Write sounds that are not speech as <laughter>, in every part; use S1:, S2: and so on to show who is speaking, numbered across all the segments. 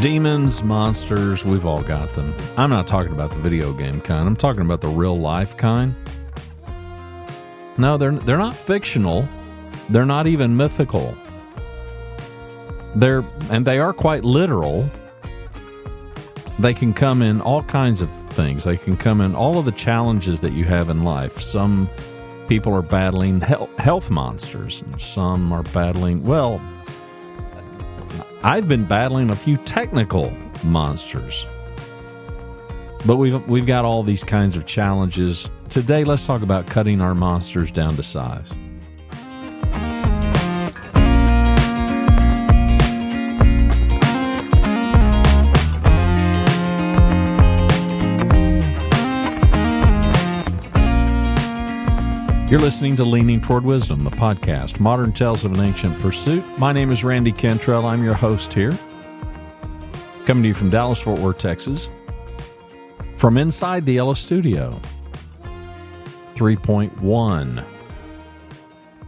S1: Demons, monsters, we've all got them. I'm not talking about the video game kind. I'm talking about the real life kind. No, they're they're not fictional. They're not even mythical. They're and they are quite literal. They can come in all kinds of things. They can come in all of the challenges that you have in life. Some people are battling health monsters, and some are battling well, I've been battling a few technical monsters. But we've we've got all these kinds of challenges. Today let's talk about cutting our monsters down to size. You're listening to Leaning Toward Wisdom, the podcast, Modern Tales of an Ancient Pursuit. My name is Randy Cantrell. I'm your host here. Coming to you from Dallas, Fort Worth, Texas. From inside the Yellow Studio. 3.1.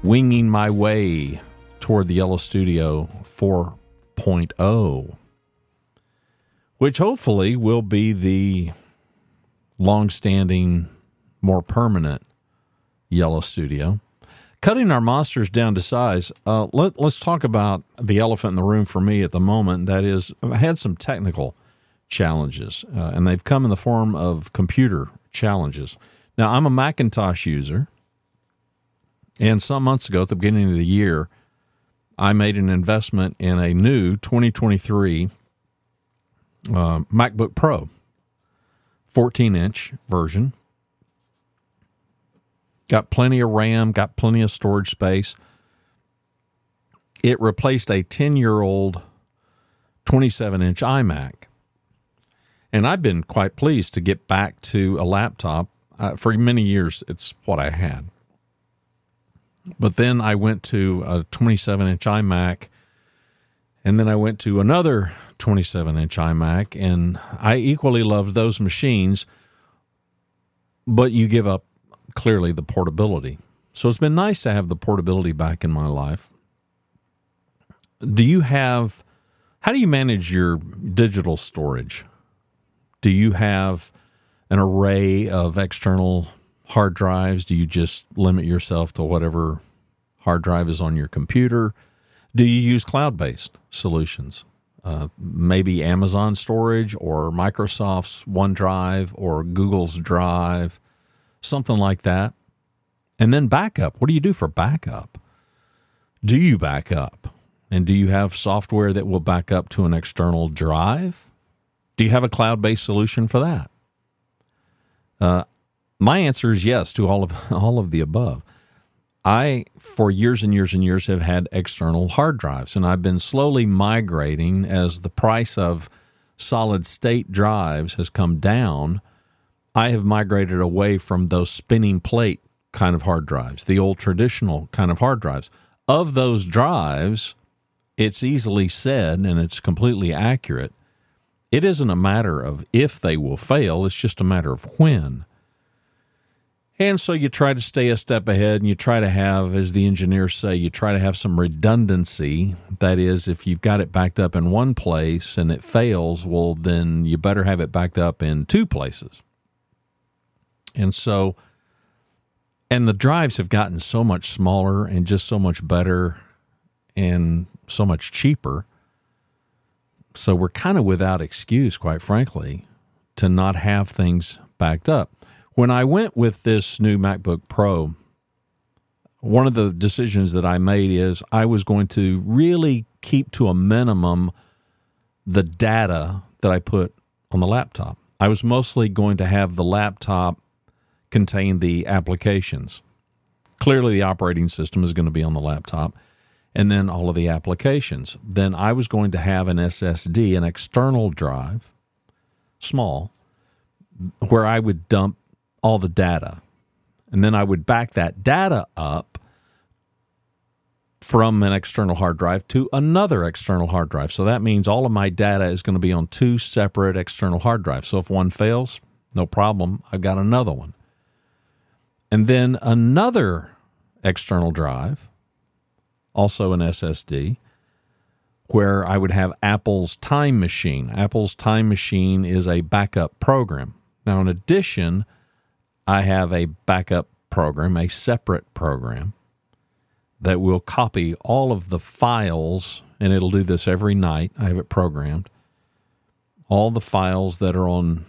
S1: Winging my way toward the Yellow Studio 4.0. Which hopefully will be the long standing, more permanent Yellow Studio. Cutting our monsters down to size, uh, let, us talk about the elephant in the room for me at the moment. That is, I had some technical challenges, uh, and they've come in the form of computer challenges. Now, I'm a Macintosh user, and some months ago, at the beginning of the year, I made an investment in a new 2023 uh, MacBook Pro, 14 inch version Got plenty of RAM, got plenty of storage space. It replaced a 10 year old 27 inch iMac. And I've been quite pleased to get back to a laptop. Uh, for many years, it's what I had. But then I went to a 27 inch iMac, and then I went to another 27 inch iMac, and I equally loved those machines. But you give up clearly the portability. So it's been nice to have the portability back in my life. Do you have, how do you manage your digital storage? Do you have an array of external hard drives? Do you just limit yourself to whatever hard drive is on your computer? Do you use cloud based solutions? Uh, maybe Amazon storage or Microsoft's OneDrive or Google's Drive something like that. And then backup. What do you do for backup? Do you back up? And do you have software that will back up to an external drive? Do you have a cloud based solution for that? Uh, my answer is yes to all of <laughs> all of the above. I, for years and years and years, have had external hard drives, and I've been slowly migrating as the price of solid state drives has come down I have migrated away from those spinning plate kind of hard drives, the old traditional kind of hard drives. Of those drives, it's easily said, and it's completely accurate. It isn't a matter of if they will fail, it's just a matter of when. And so you try to stay a step ahead and you try to have, as the engineers say, you try to have some redundancy. That is, if you've got it backed up in one place and it fails, well, then you better have it backed up in two places. And so, and the drives have gotten so much smaller and just so much better and so much cheaper. So we're kind of without excuse, quite frankly, to not have things backed up. When I went with this new MacBook Pro, one of the decisions that I made is I was going to really keep to a minimum the data that I put on the laptop. I was mostly going to have the laptop contain the applications. Clearly, the operating system is going to be on the laptop, and then all of the applications. Then I was going to have an SSD, an external drive, small, where I would dump all the data. And then I would back that data up from an external hard drive to another external hard drive. So that means all of my data is going to be on two separate external hard drives. So if one fails, no problem, I've got another one and then another external drive, also an SSD, where I would have Apple's Time Machine. Apple's Time Machine is a backup program. Now, in addition, I have a backup program, a separate program that will copy all of the files, and it'll do this every night. I have it programmed. All the files that are on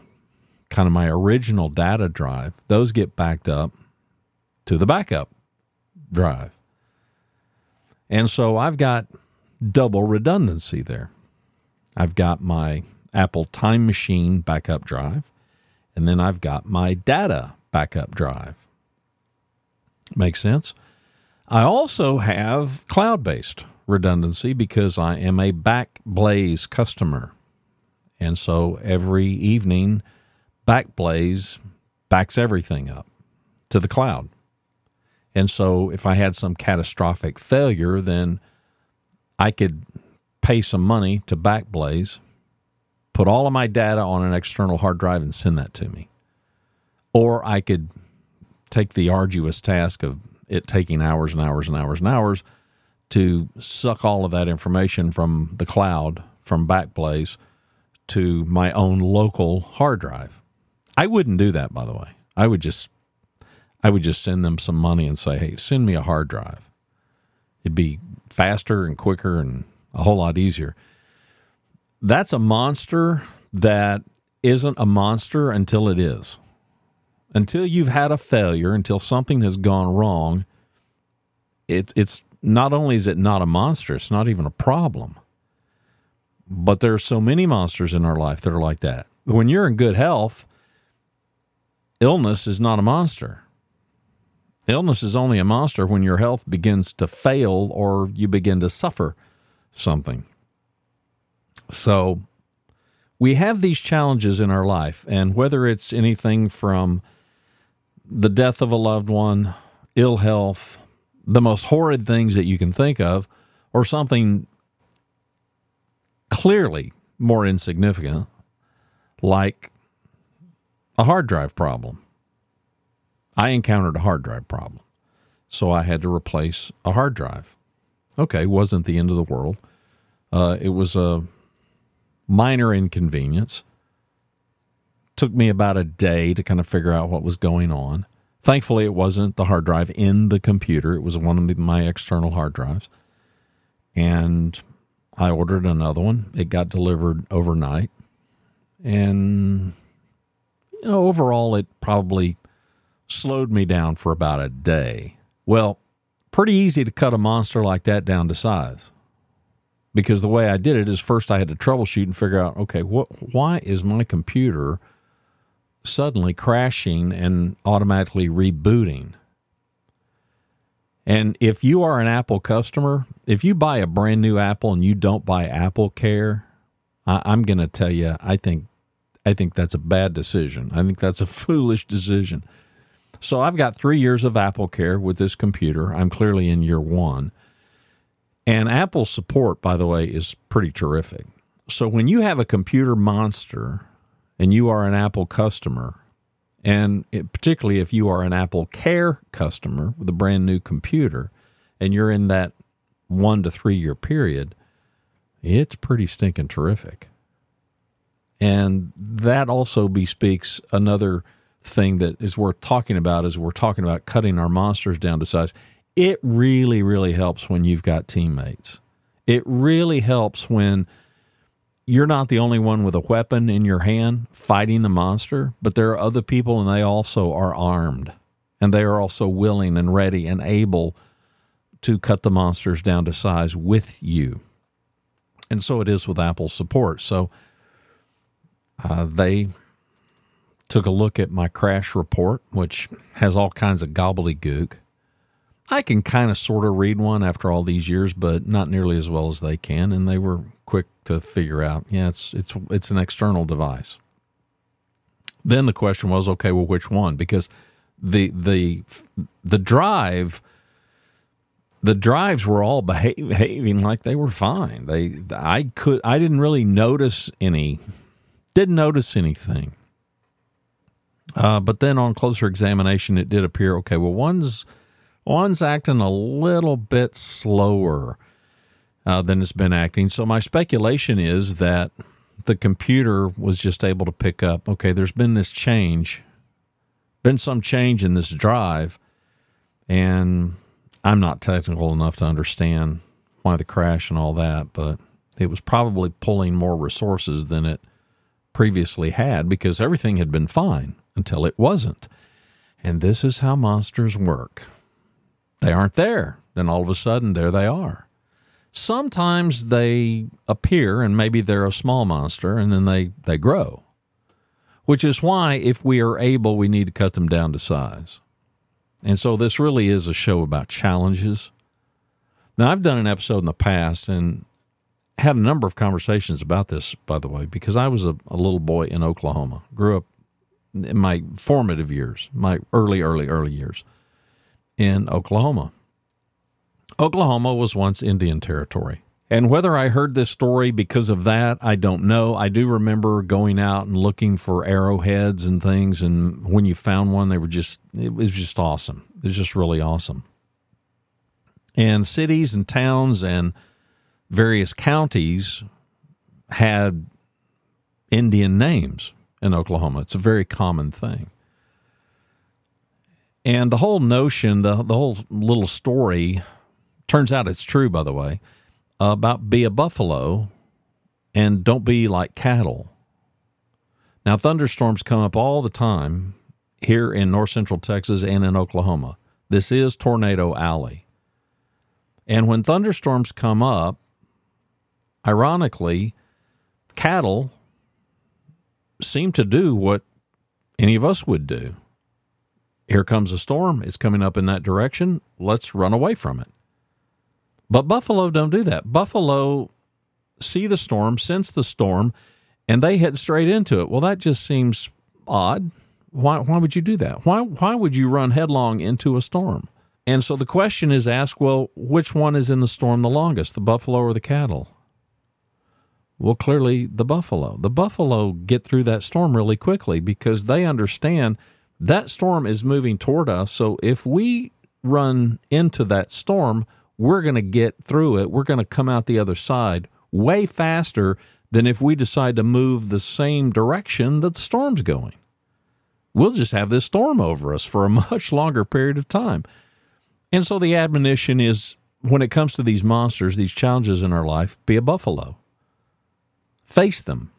S1: kind of my original data drive, those get backed up to the backup drive. And so I've got double redundancy there. I've got my Apple Time Machine backup drive, and then I've got my data backup drive. Makes sense? I also have cloud based redundancy because I am a Backblaze customer. And so every evening, Backblaze backs everything up to the cloud. And so if I had some catastrophic failure, then I could pay some money to Backblaze, put all of my data on an external hard drive and send that to me. Or I could take the arduous task of it taking hours and hours and hours and hours to suck all of that information from the cloud, from Backblaze, to my own local hard drive. I wouldn't do that, by the way. I would just I would just send them some money and say, "Hey, send me a hard drive." It'd be faster and quicker and a whole lot easier. That's a monster that isn't a monster until it is. Until you've had a failure, until something has gone wrong, it, it's not only is it not a monster, it's not even a problem. But there are so many monsters in our life that are like that. When you're in good health, illness is not a monster. Illness is only a monster when your health begins to fail or you begin to suffer something. So we have these challenges in our life, and whether it's anything from the death of a loved one, ill health, the most horrid things that you can think of, or something clearly more insignificant, like a hard drive problem. I encountered a hard drive problem, so I had to replace a hard drive. Okay, wasn't the end of the world. Uh, it was a minor inconvenience. Took me about a day to kind of figure out what was going on. Thankfully, it wasn't the hard drive in the computer. It was one of my external hard drives. And I ordered another one. It got delivered overnight. And you know, overall, it probably slowed me down for about a day. Well, pretty easy to cut a monster like that down to size. Because the way I did it is first I had to troubleshoot and figure out, okay, what why is my computer suddenly crashing and automatically rebooting? And if you are an Apple customer, if you buy a brand new Apple and you don't buy Apple Care, I, I'm going to tell you, I think, I think that's a bad decision. I think that's a <laughs> foolish decision so I've got three years of Apple Care with this computer. I'm clearly in year one. And Apple support, by the way, is pretty terrific. So when you have a computer monster and you are an Apple customer, and it, particularly if you are an Apple Care customer with a brand new computer, and you're in that one to three year period, it's pretty stinking terrific. And that also bespeaks another thing that is worth talking about is we're talking about cutting our monsters down to size. It really, really helps when you've got teammates. It really helps when you're not the only one with a weapon in your hand fighting the monster, but there are other people and they also are armed and they are also willing and ready and able to cut the monsters down to size with you. And so it is with Apple support. So uh, they took a look at my crash report, which has all kinds of gobbledygook. I can kind of sort of read one after all these years, but not nearly as well as they can. And they were quick to figure out, yeah, it's it's it's an external device. Then the question was, okay, well, which one? Because the the the drive the drives were all behaving like they were fine. They I could I didn't really notice any didn't notice anything. Uh, but then on closer examination, it did appear okay. Well, one's one's acting a little bit slower. uh, than it's been acting. So my speculation is that the computer was just able to pick up. Okay, there's been this change, been some change in this drive, and I'm not technical enough to understand why the crash and all that, but it was probably pulling more resources than it previously had because everything had been fine until it wasn't. And this is how monsters work. They aren't there. Then all of a sudden, there they are. Sometimes they appear and maybe they're a small monster and then they, they grow, which is why, if we are able, we need to cut them down to size. And so this really is a show about challenges. Now, I've done an episode in the past and had a number of conversations about this, by the way, because I was a, a little boy in Oklahoma, grew up in my formative years, my early, early, early years in Oklahoma. Oklahoma was once Indian territory. And whether I heard this story because of that, I don't know. I do remember going out and looking for arrowheads and things. And when you found one, they were just, it was just awesome. It was just really awesome. And cities and towns and various counties had Indian names in Oklahoma. It's a very common thing. And the whole notion, the, the whole little story, turns out it's true, by the way, about be a buffalo and don't be like cattle. Now, thunderstorms come up all the time here in north central Texas and in Oklahoma. This is Tornado Alley. And when thunderstorms come up, ironically, cattle seem to do what any of us would do. Here comes a storm. It's coming up in that direction. Let's run away from it. But buffalo don't do that. Buffalo see the storm, sense the storm, and they head straight into it. Well, that just seems odd. Why, why would you do that? Why, why would you run headlong into a storm? And so the question is asked well, which one is in the storm the longest, the buffalo or the cattle? Well, clearly the buffalo. The buffalo get through that storm really quickly because they understand that storm is moving toward us. So if we run into that storm, we're going to get through it. We're going to come out the other side way faster than if we decide to move the same direction that the storm's going. We'll just have this storm over us for a <laughs> much longer period of time. And so the admonition is when it comes to these monsters, these challenges in our life, be a buffalo face them,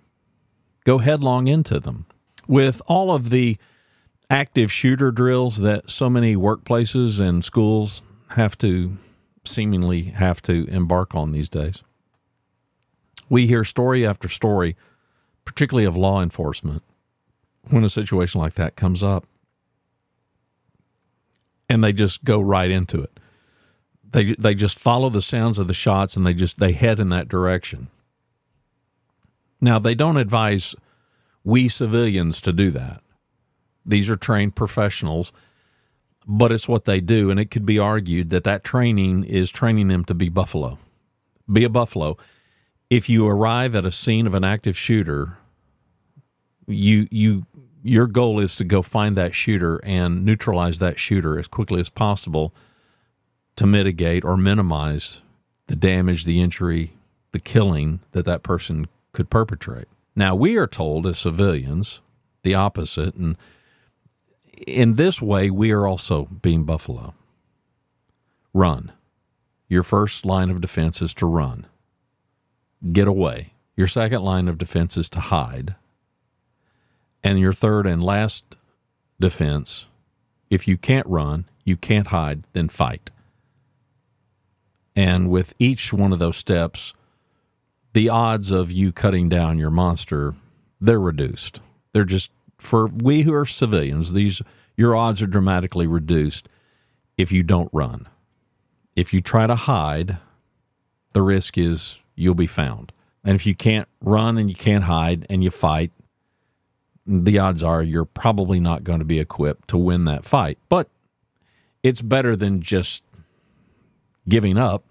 S1: go headlong into them. With all of the active shooter drills that so many workplaces and schools have to seemingly have to embark on these days, we hear story after story, particularly of law enforcement, when a situation like that comes up. And they just go right into it. They, they just follow the sounds of the shots and they just they head in that direction now, they don't advise we civilians to do that. These are trained professionals, but it's what they do. And it could be argued that that training is training them to be buffalo. Be a buffalo. If you arrive at a scene of an active shooter, you, you, your goal is to go find that shooter and neutralize that shooter as quickly as possible to mitigate or minimize the damage, the injury, the killing that that person could perpetrate. Now, we are told as civilians the opposite, and in this way, we are also being buffalo. Run. Your first line of defense is to run. Get away. Your second line of defense is to hide. And your third and last defense, if you can't run, you can't hide, then fight. And with each one of those steps, the odds of you cutting down your monster they're reduced. They're just for we who are civilians, these your odds are dramatically reduced if you don't run. If you try to hide, the risk is you'll be found. And if you can't run and you can't hide and you fight, the odds are you're probably not going to be equipped to win that fight. But it's better than just giving up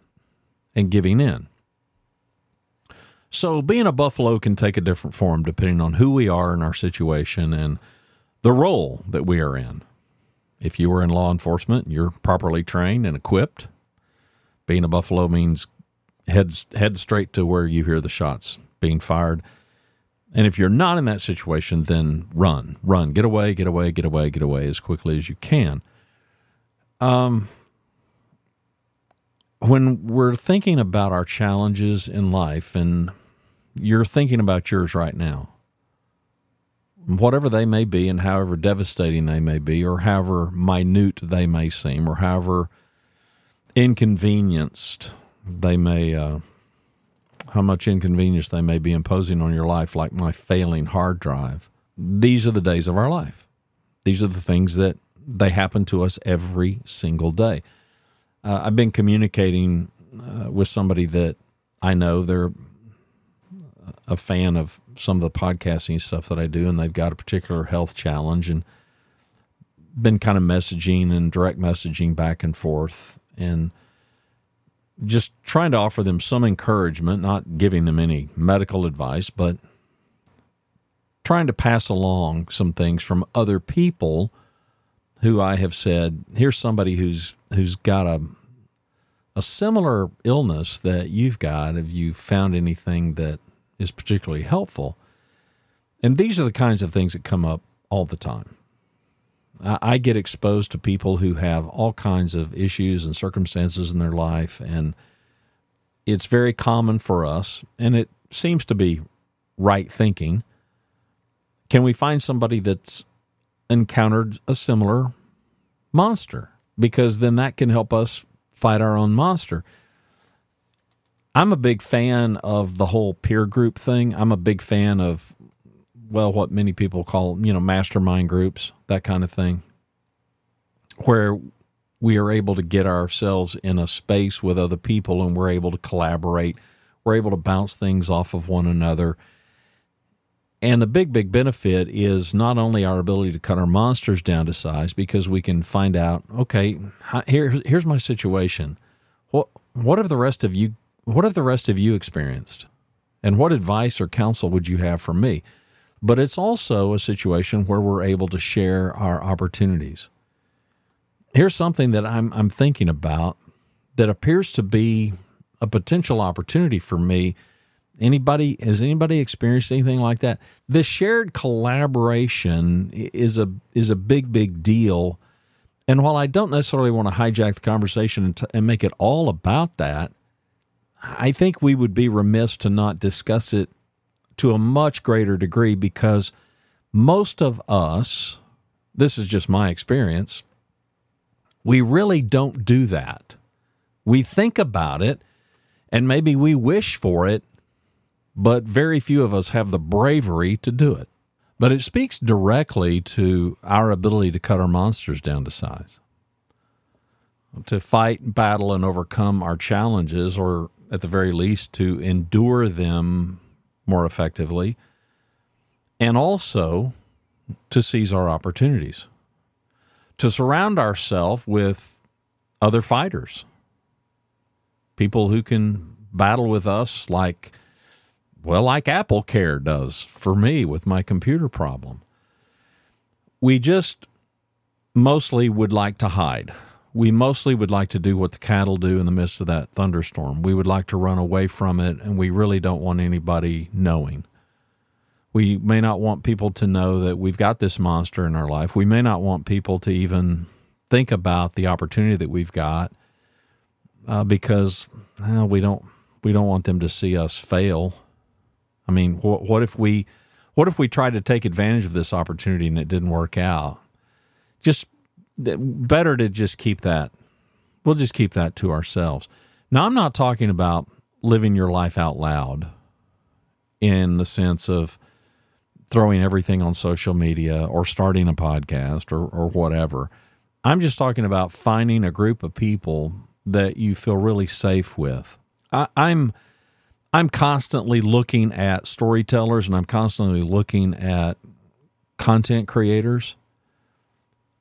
S1: and giving in. So being a buffalo can take a different form depending on who we are in our situation and the role that we are in. If you are in law enforcement, and you're properly trained and equipped. Being a buffalo means head head straight to where you hear the shots being fired. And if you're not in that situation, then run, run, get away, get away, get away, get away as quickly as you can. Um, when we're thinking about our challenges in life, and you're thinking about yours right now, whatever they may be, and however devastating they may be, or however minute they may seem, or however inconvenienced they may uh, how much inconvenience they may be imposing on your life, like my failing hard drive. These are the days of our life. These are the things that they happen to us every single day. Uh, I've been communicating uh, with somebody that I know they're a fan of some of the podcasting stuff that I do, and they've got a particular health challenge, and been kind of messaging and direct messaging back and forth, and just trying to offer them some encouragement, not giving them any medical advice, but trying to pass along some things from other people who I have said, here's somebody who's who's got a a similar illness that you've got. Have you found anything that is particularly helpful? And these are the kinds of things that come up all the time. I get exposed to people who have all kinds of issues and circumstances in their life, and it's very common for us, and it seems to be right thinking. Can we find somebody that's encountered a similar monster? Because then that can help us fight our own monster. I'm a big fan of the whole peer group thing. I'm a big fan of well, what many people call, you know, mastermind groups, that kind of thing, where we are able to get ourselves in a space with other people and we're able to collaborate. We're able to bounce things off of one another. And the big, big benefit is not only our ability to cut our monsters down to size because we can find out, okay, here, here's my situation. What, what have the rest of you, what have the rest of you experienced? And what advice or counsel would you have for me? but it's also a situation where we're able to share our opportunities. Here's something that I'm, I'm thinking about that appears to be a potential opportunity for me. Anybody has anybody experienced anything like that? The shared collaboration is a is a big big deal. And while I don't necessarily want to hijack the conversation and, t- and make it all about that, I think we would be remiss to not discuss it to a much greater degree because most of us, this is just my experience, we really don't do that. We think about it and maybe we wish for it, but very few of us have the bravery to do it. But it speaks directly to our ability to cut our monsters down to size, to fight, battle, and overcome our challenges, or at the very least, to endure them more effectively, and also to seize our opportunities, to surround ourselves with other fighters, people who can battle with us like, well, like Apple Care does for me with my computer problem. We just mostly would like to hide we mostly would like to do what the cattle do in the midst of that thunderstorm. We would like to run away from it, and we really don't want anybody knowing. We may not want people to know that we've got this monster in our life. We may not want people to even think about the opportunity that we've got uh, because well, we don't we don't want them to see us fail. I mean, what, what if we what if we tried to take advantage of this opportunity and it didn't work out? Just better to just keep that. We'll just keep that to ourselves. Now, I'm not talking about living your life out loud in the sense of throwing everything on social media or starting a podcast or, or whatever. I'm just talking about finding a group of people that you feel really safe with. I, I'm I'm constantly looking at storytellers and I'm constantly looking at content creators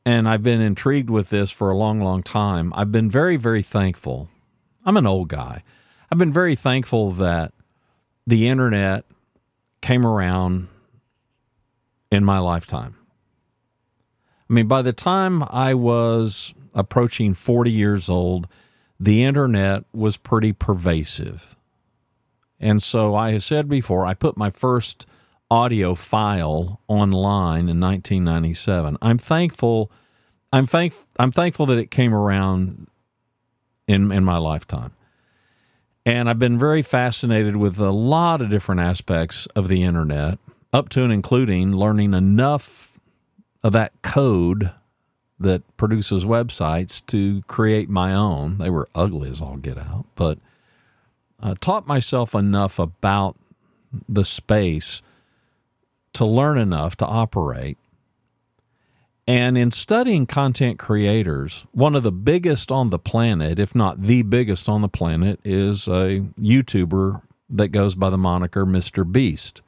S1: and I've been intrigued with this for a long, long time. I've been very, very thankful. I'm an old guy. I've been very thankful that the internet came around in my lifetime. I mean, by the time I was approaching 40 years old, the internet was pretty pervasive. And so I have said before, I put my first audio file online in 1997. I'm thankful. I'm thank. I'm thankful that it came around in in my lifetime. And I've been very fascinated with a lot of different aspects of the internet, up to and including learning enough of that code that produces websites to create my own. They were ugly as all get out, but uh, taught myself enough about the space to learn enough to operate. And in studying content creators, one of the biggest on the planet, if not the biggest on the planet, is a YouTuber that goes by the moniker Mr. Beast.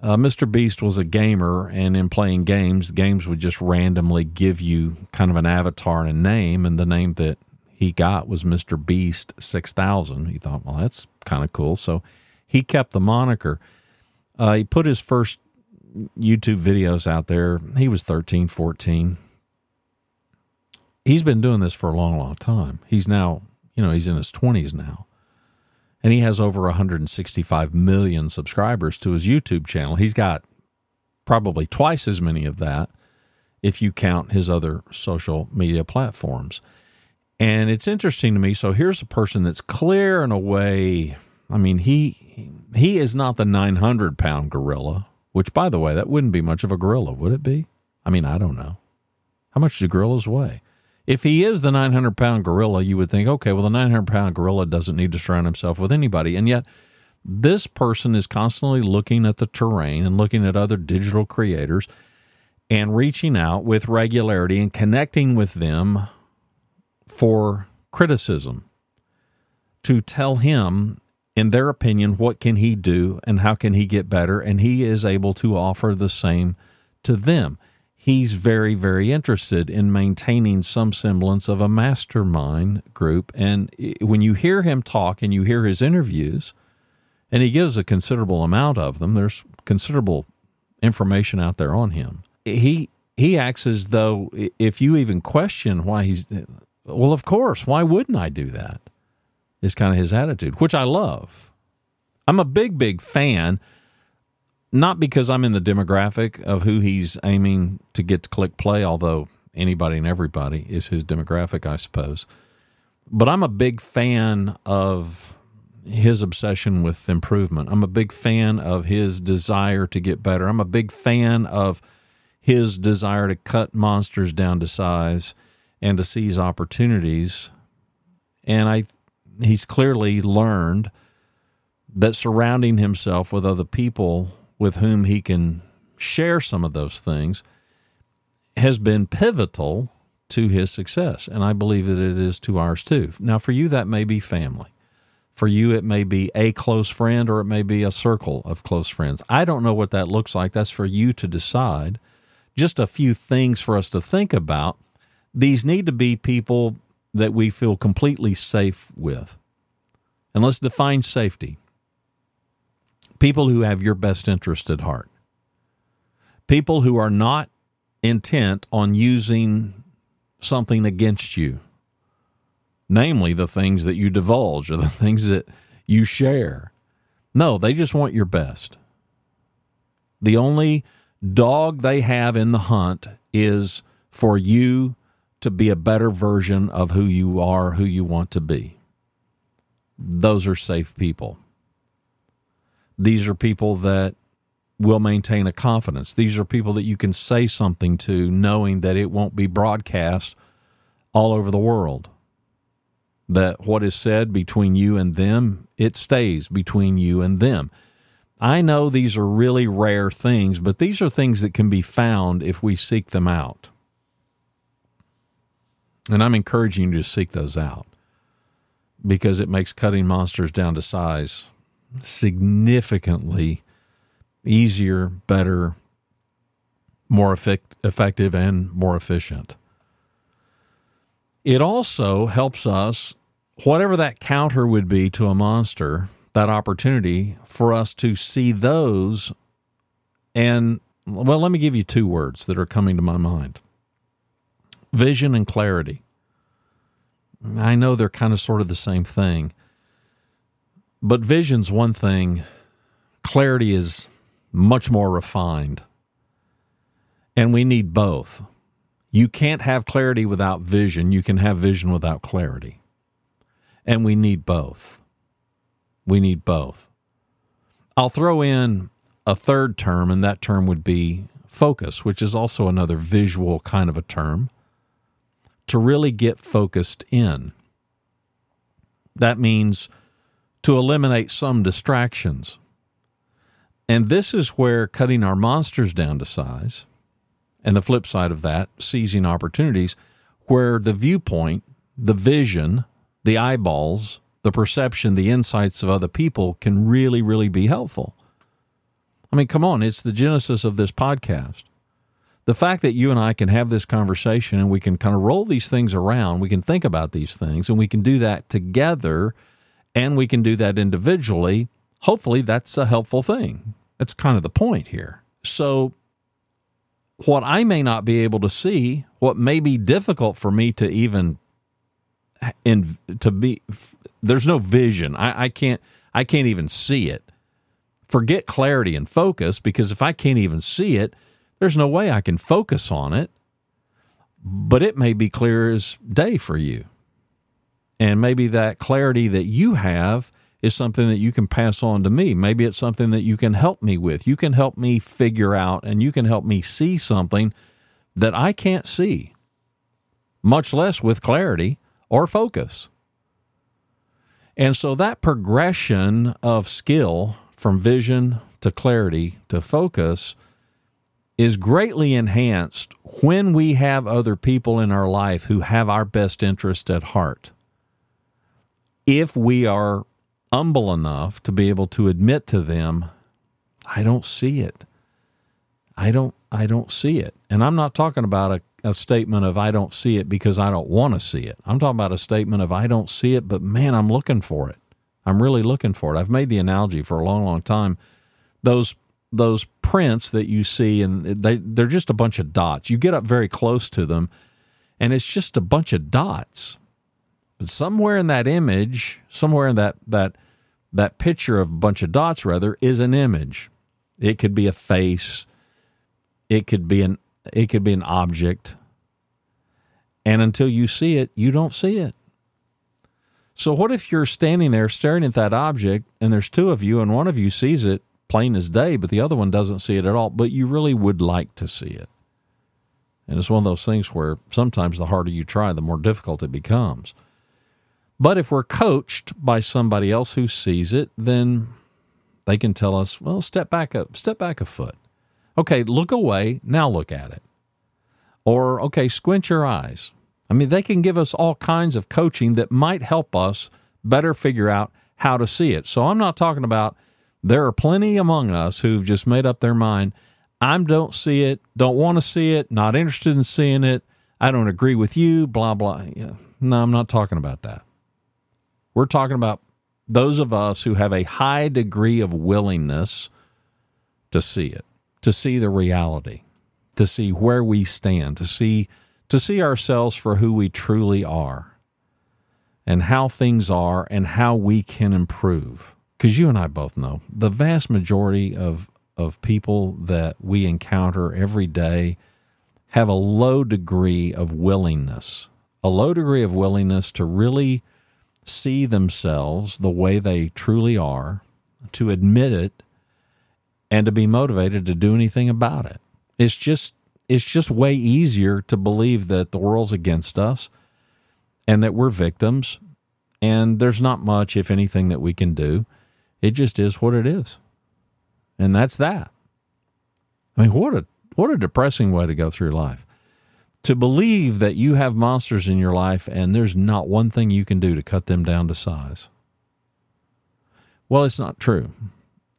S1: Uh, Mr. Beast was a gamer, and in playing games, games would just randomly give you kind of an avatar and a name, and the name that he got was Mr. Beast 6000. He thought, well, that's kind of cool. So he kept the moniker. Uh, he put his first YouTube videos out there. He was 13, 14. He's been doing this for a long, long time. He's now, you know, he's in his 20s now. And he has over 165 million subscribers to his YouTube channel. He's got probably twice as many of that if you count his other social media platforms. And it's interesting to me. So here's a person that's clear in a way. I mean, he he is not the 900 pound gorilla, which, by the way, that wouldn't be much of a gorilla, would it be? I mean, I don't know. How much do gorillas weigh? If he is the 900 pound gorilla, you would think, okay, well, the 900 pound gorilla doesn't need to surround himself with anybody. And yet, this person is constantly looking at the terrain and looking at other digital creators and reaching out with regularity and connecting with them for criticism to tell him in their opinion what can he do and how can he get better and he is able to offer the same to them he's very very interested in maintaining some semblance of a mastermind group and when you hear him talk and you hear his interviews and he gives a considerable amount of them there's considerable information out there on him he he acts as though if you even question why he's well, of course. Why wouldn't I do that? Is kind of his attitude, which I love. I'm a big, big fan, not because I'm in the demographic of who he's aiming to get to click play, although anybody and everybody is his demographic, I suppose. But I'm a big fan of his obsession with improvement. I'm a big fan of his desire to get better. I'm a big fan of his desire to cut monsters down to size and to seize opportunities. And I, he's clearly learned that surrounding himself with other people with whom he can share some of those things has been pivotal to his success. And I believe that it is to ours too. Now, for you, that may be family. For you, it may be a close friend or it may be a circle of close friends. I don't know what that looks like. That's for you to decide. Just a few things for us to think about these need to be people that we feel completely safe with. And let's define safety people who have your best interest at heart, people who are not intent on using something against you, namely the things that you divulge or the <laughs> things that you share. No, they just want your best. The only dog they have in the hunt is for you to be a better version of who you are, who you want to be. Those are safe people. These are people that will maintain a confidence. These are people that you can say something to knowing that it won't be broadcast all over the world. That what is said between you and them, it stays between you and them. I know these are really rare things, but these are things that can be found if we seek them out. And I'm encouraging you to seek those out because it makes cutting monsters down to size significantly easier, better, more effect- effective, and more efficient. It also helps us, whatever that counter would be to a monster, that opportunity for us to see those. And, well, let me give you two words that are coming to my mind vision and clarity. I know they're kind of sort of the same thing. But vision's one thing, clarity is much more refined. And we need both. You can't have clarity without vision. You can have vision without clarity. And we need both. We need both. I'll throw in a third term, and that term would be focus, which is also another visual kind of a term. To really get focused in. That means to eliminate some distractions. And this is where cutting our monsters down to size, and the flip side of that, seizing opportunities, where the viewpoint, the vision, the eyeballs, the perception, the insights of other people can really, really be helpful. I mean, come on, it's the genesis of this podcast. The fact that you and I can have this conversation and we can kind of roll these things around, we can think about these things, and we can do that together and we can do that individually, hopefully that's a helpful thing. That's kind of the point here. So, what I may not be able to see, what may be difficult for me to even in to be there's no vision. I, I can't I can't even see it. Forget clarity and focus because if I can't even see it, there's no way I can focus on it. But it may be clear as day for you. And maybe that clarity that you have is something that you can pass on to me. Maybe it's something that you can help me with. You can help me figure out and you can help me see something that I can't see, much less with clarity or focus. And so that progression of skill from vision to clarity to focus is greatly enhanced when we have other people in our life who have our best interest at heart if we are humble enough to be able to admit to them, I don't see it. I don't I don't see it. And I'm not talking about a, a statement of I don't see it because I don't want to see it. I'm talking about a statement of I don't see it, but man, I'm looking for it. I'm really looking for it. I've made the analogy for a long, long time. Those those prints that you see and they they're just a bunch of dots. You get up very close to them and it's just a bunch of dots. But somewhere in that image, somewhere in that that that picture of a bunch of dots rather is an image. It could be a face. It could be an it could be an object. And until you see it, you don't see it. So what if you're standing there staring at that object and there's two of you and one of you sees it plain as day, but the other one doesn't see it at all, but you really would like to see it. And it's one of those things where sometimes the harder you try, the more difficult it becomes. But if we're coached by somebody else who sees it, then they can tell us, well, step back up, step back a foot. Okay, look away, now look at it. Or, okay, squint your eyes. I mean, they can give us all kinds of coaching that might help us better figure out how to see it. So I'm not talking about there are plenty among us who've just made up their mind. I don't see it, don't want to see it, not interested in seeing it. I don't agree with you, blah, blah. No, I'm not talking about that. We're talking about those of us who have a high degree of willingness to see it, to see the reality, to see where we stand, to see to see ourselves for who we truly are and how things are and how we can improve. Because you and I both know the vast majority of, of people that we encounter every day have a low degree of willingness, a low degree of willingness to really see themselves the way they truly are, to admit it, and to be motivated to do anything about it. It's just it's just way easier to believe that the world's against us and that we're victims and there's not much if anything that we can do. It just is what it is. And that's that. I mean, what a what a depressing way to go through life to believe that you have monsters in your life and there's not one thing you can do to cut them down to size. Well, it's not true.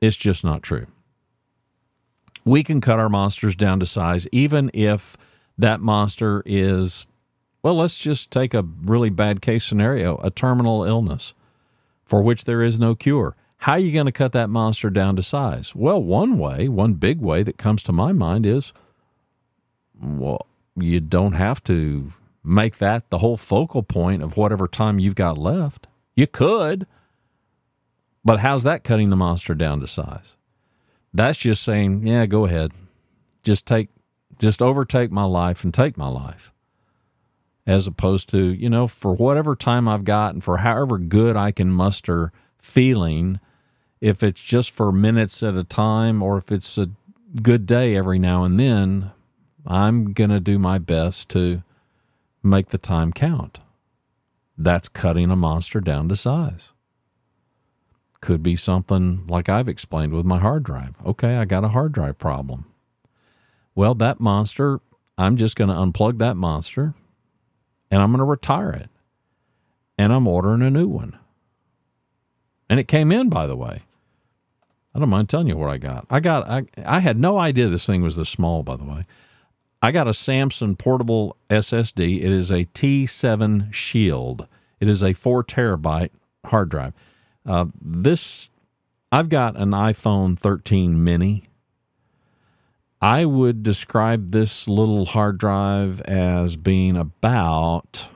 S1: It's just not true. We can cut our monsters down to size even if that monster is, well, let's just take a really bad case scenario a terminal illness for which there is no cure. How are you going to cut that monster down to size? Well, one way, one big way that comes to my mind is well, you don't have to make that the whole focal point of whatever time you've got left. You could. But how's that cutting the monster down to size? That's just saying, yeah, go ahead. Just take just overtake my life and take my life. As opposed to, you know, for whatever time I've got and for however good I can muster feeling, if it's just for minutes at a time or if it's a good day every now and then, I'm going to do my best to make the time count. That's cutting a monster down to size. Could be something like I've explained with my hard drive. Okay, I got a hard drive problem. Well, that monster, I'm just going to unplug that monster and I'm going to retire it. And I'm ordering a new one. And it came in, by the way. I don't mind telling you what I got. I got I I had no idea this thing was this small, by the way. I got a Samsung portable SSD. It is a T7 Shield. It is a four terabyte hard drive. Uh, this, I've got an iPhone 13 mini. I would describe this little hard drive as being about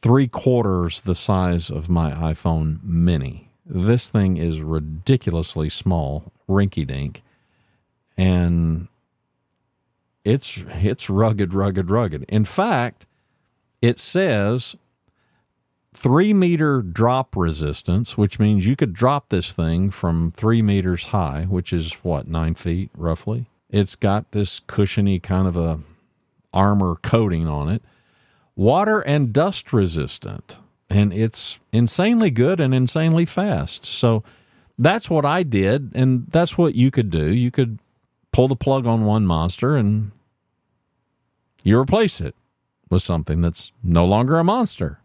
S1: three quarters the size of my iPhone mini. This thing is ridiculously small, rinky dink, and it's it's rugged, rugged, rugged. In fact, it says three meter drop resistance, which means you could drop this thing from three meters high, which is what nine feet roughly. It's got this cushiony kind of a armor coating on it. Water and dust resistant, and it's insanely good and insanely fast. So that's what I did, and that's what you could do. You could pull the plug on one monster and you replace it with something that's no longer a monster.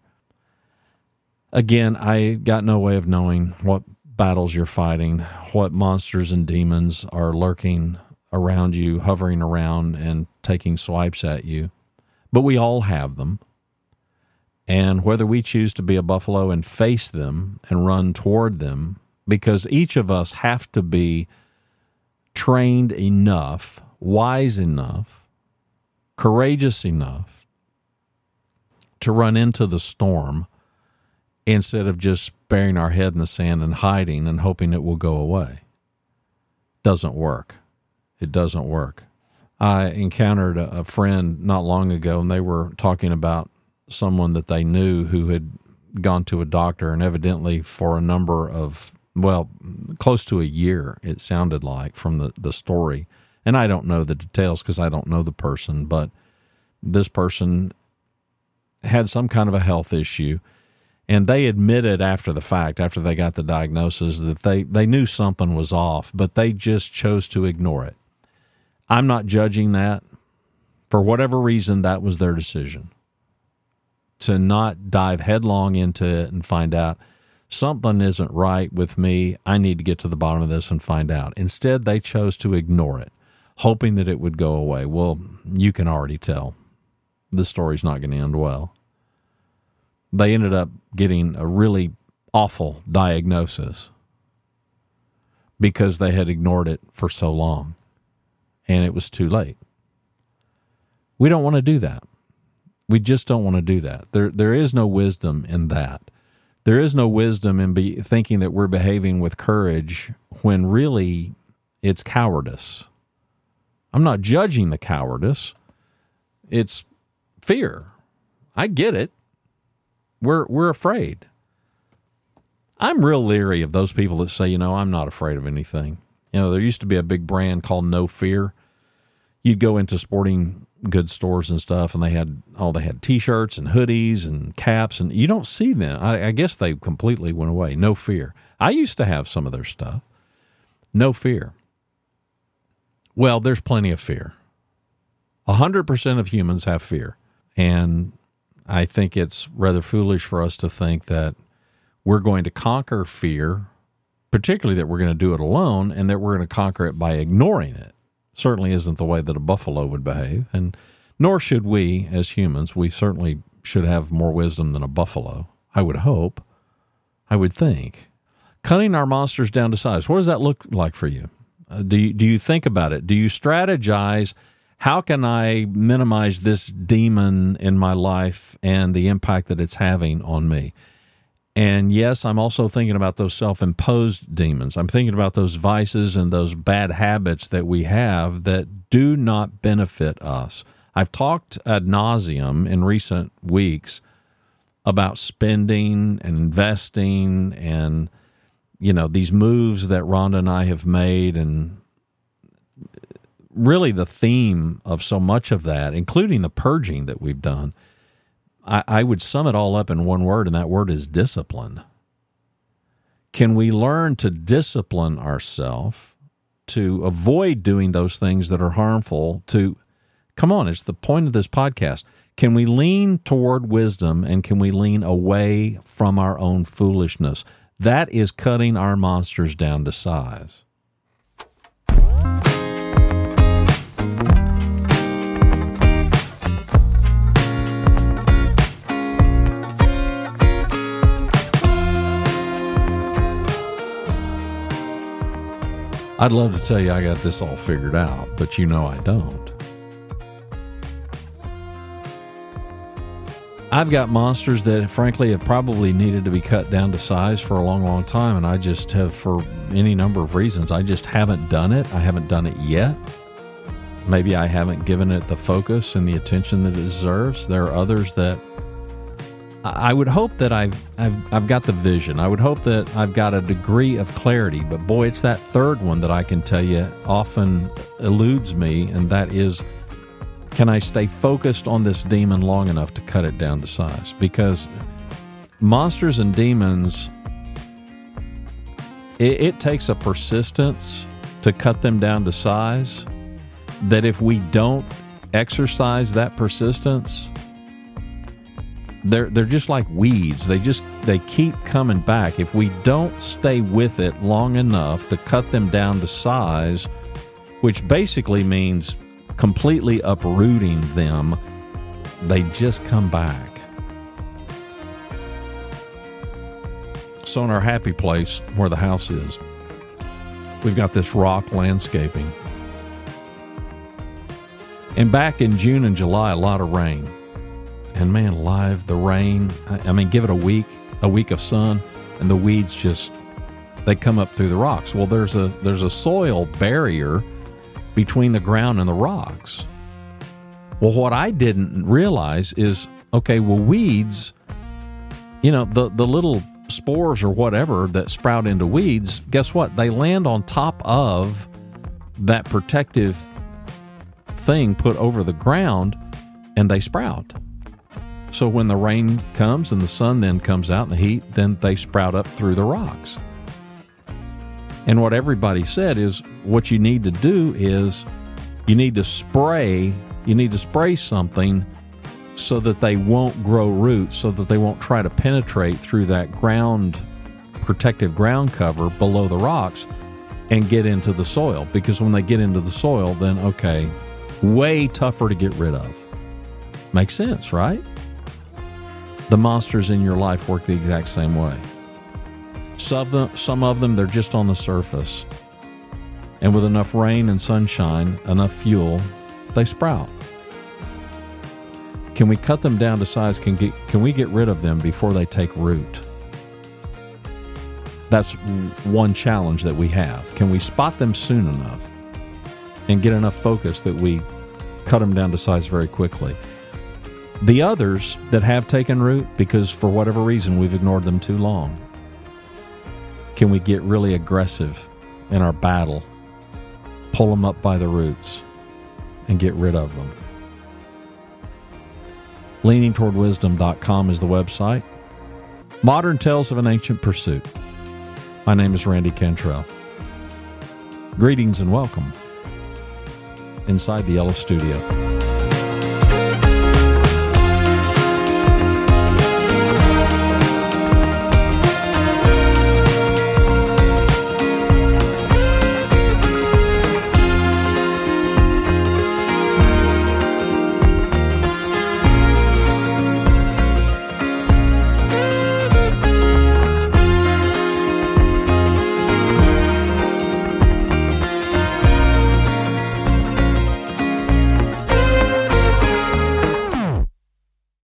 S1: Again, I got no way of knowing what battles you're fighting, what monsters and demons are lurking around you, hovering around and taking swipes at you. But we all have them. And whether we choose to be a buffalo and face them and run toward them, because each of us have to be trained enough, wise enough, courageous enough to run into the storm instead of just burying our head in the sand and hiding and hoping it will go away. Doesn't work. It doesn't work. I encountered a friend not long ago, and they were talking about someone that they knew who had gone to a doctor, and evidently for a number of, well, close to a year, it sounded like from the, the story. And I don't know the details because I don't know the person, but this person had some kind of a health issue and they admitted after the fact after they got the diagnosis that they they knew something was off but they just chose to ignore it. I'm not judging that. For whatever reason that was their decision to not dive headlong into it and find out something isn't right with me. I need to get to the bottom of this and find out. Instead they chose to ignore it hoping that it would go away. Well you can already tell. The story's not going to end well. They ended up getting a really awful diagnosis because they had ignored it for so long and it was too late. We don't want to do that. We just don't want to do that. There there is no wisdom in that. There is no wisdom in be thinking that we're behaving with courage when really it's cowardice. I'm not judging the cowardice. It's fear. I get it. We're we're afraid. I'm real leery of those people that say, you know, I'm not afraid of anything. You know, there used to be a big brand called No Fear. You'd go into sporting goods stores and stuff, and they had oh, they had T-shirts and hoodies and caps, and you don't see them. I, I guess they completely went away. No Fear. I used to have some of their stuff. No Fear. Well, there's plenty of fear. Hundred percent of humans have fear, and I think it's rather foolish for us to think that we're going to conquer fear, particularly that we're going to do it alone and that we're going to conquer it by ignoring it. Certainly isn't the way that a buffalo would behave, and nor should we as humans. We certainly should have more wisdom than a buffalo, I would hope, I would think. Cutting our monsters down to size, what does that look like for you? Uh, do you, do you think about it? Do you strategize how can I minimize this demon in my life and the impact that it's having on me? And yes, I'm also thinking about those self imposed demons. I'm thinking about those vices and those bad habits that we have that do not benefit us. I've talked ad nauseum in recent weeks about spending and investing and, you know, these moves that Rhonda and I have made and really the theme of so much of that, including the purging that we've done, I, I would sum it all up in one word, and that word is discipline. Can we learn to discipline ourselves to avoid doing those things that are harmful? To come on, it's the point of this podcast. Can we lean toward wisdom and can we lean away from our own foolishness? That is cutting our monsters down to size. I'd love to tell you I got this all figured out, but you know I don't. I've got monsters that, frankly, have probably needed to be cut down to size for a long, long time, and I just have, for any number of reasons, I just haven't done it. I haven't done it yet. Maybe I haven't given it the focus and the attention that it deserves. There are others that I would hope that I've, I've I've got the vision. I would hope that I've got a degree of clarity. But boy, it's that third one that I can tell you often eludes me, and that is, can I stay focused on this demon long enough to cut it down to size? Because monsters and demons, it, it takes a persistence to cut them down to size. That if we don't exercise that persistence they're they're just like weeds. They just they keep coming back. If we don't stay with it long enough to cut them down to size, which basically means completely uprooting them, they just come back. So in our happy place where the house is, we've got this rock landscaping. And back in June and July, a lot of rain and man, live the rain. I, I mean, give it a week, a week of sun, and the weeds just they come up through the rocks. Well, there's a there's a soil barrier between the ground and the rocks. Well, what I didn't realize is okay, well, weeds, you know, the, the little spores or whatever that sprout into weeds, guess what? They land on top of that protective thing put over the ground and they sprout. So when the rain comes and the sun then comes out and the heat, then they sprout up through the rocks. And what everybody said is what you need to do is you need to spray, you need to spray something so that they won't grow roots, so that they won't try to penetrate through that ground protective ground cover below the rocks and get into the soil. Because when they get into the soil, then okay, way tougher to get rid of. Makes sense, right? The monsters in your life work the exact same way. Some of them, some of them they're just on the surface. And with enough rain and sunshine, enough fuel, they sprout. Can we cut them down to size? Can, get, can we get rid of them before they take root? That's one challenge that we have. Can we spot them soon enough and get enough focus that we cut them down to size very quickly? The others that have taken root because for whatever reason we've ignored them too long, can we get really aggressive in our battle, pull them up by the roots, and get rid of them? Leaningtowardwisdom.com is the website. Modern Tales of an Ancient Pursuit. My name is Randy Cantrell. Greetings and welcome inside the Yellow Studio.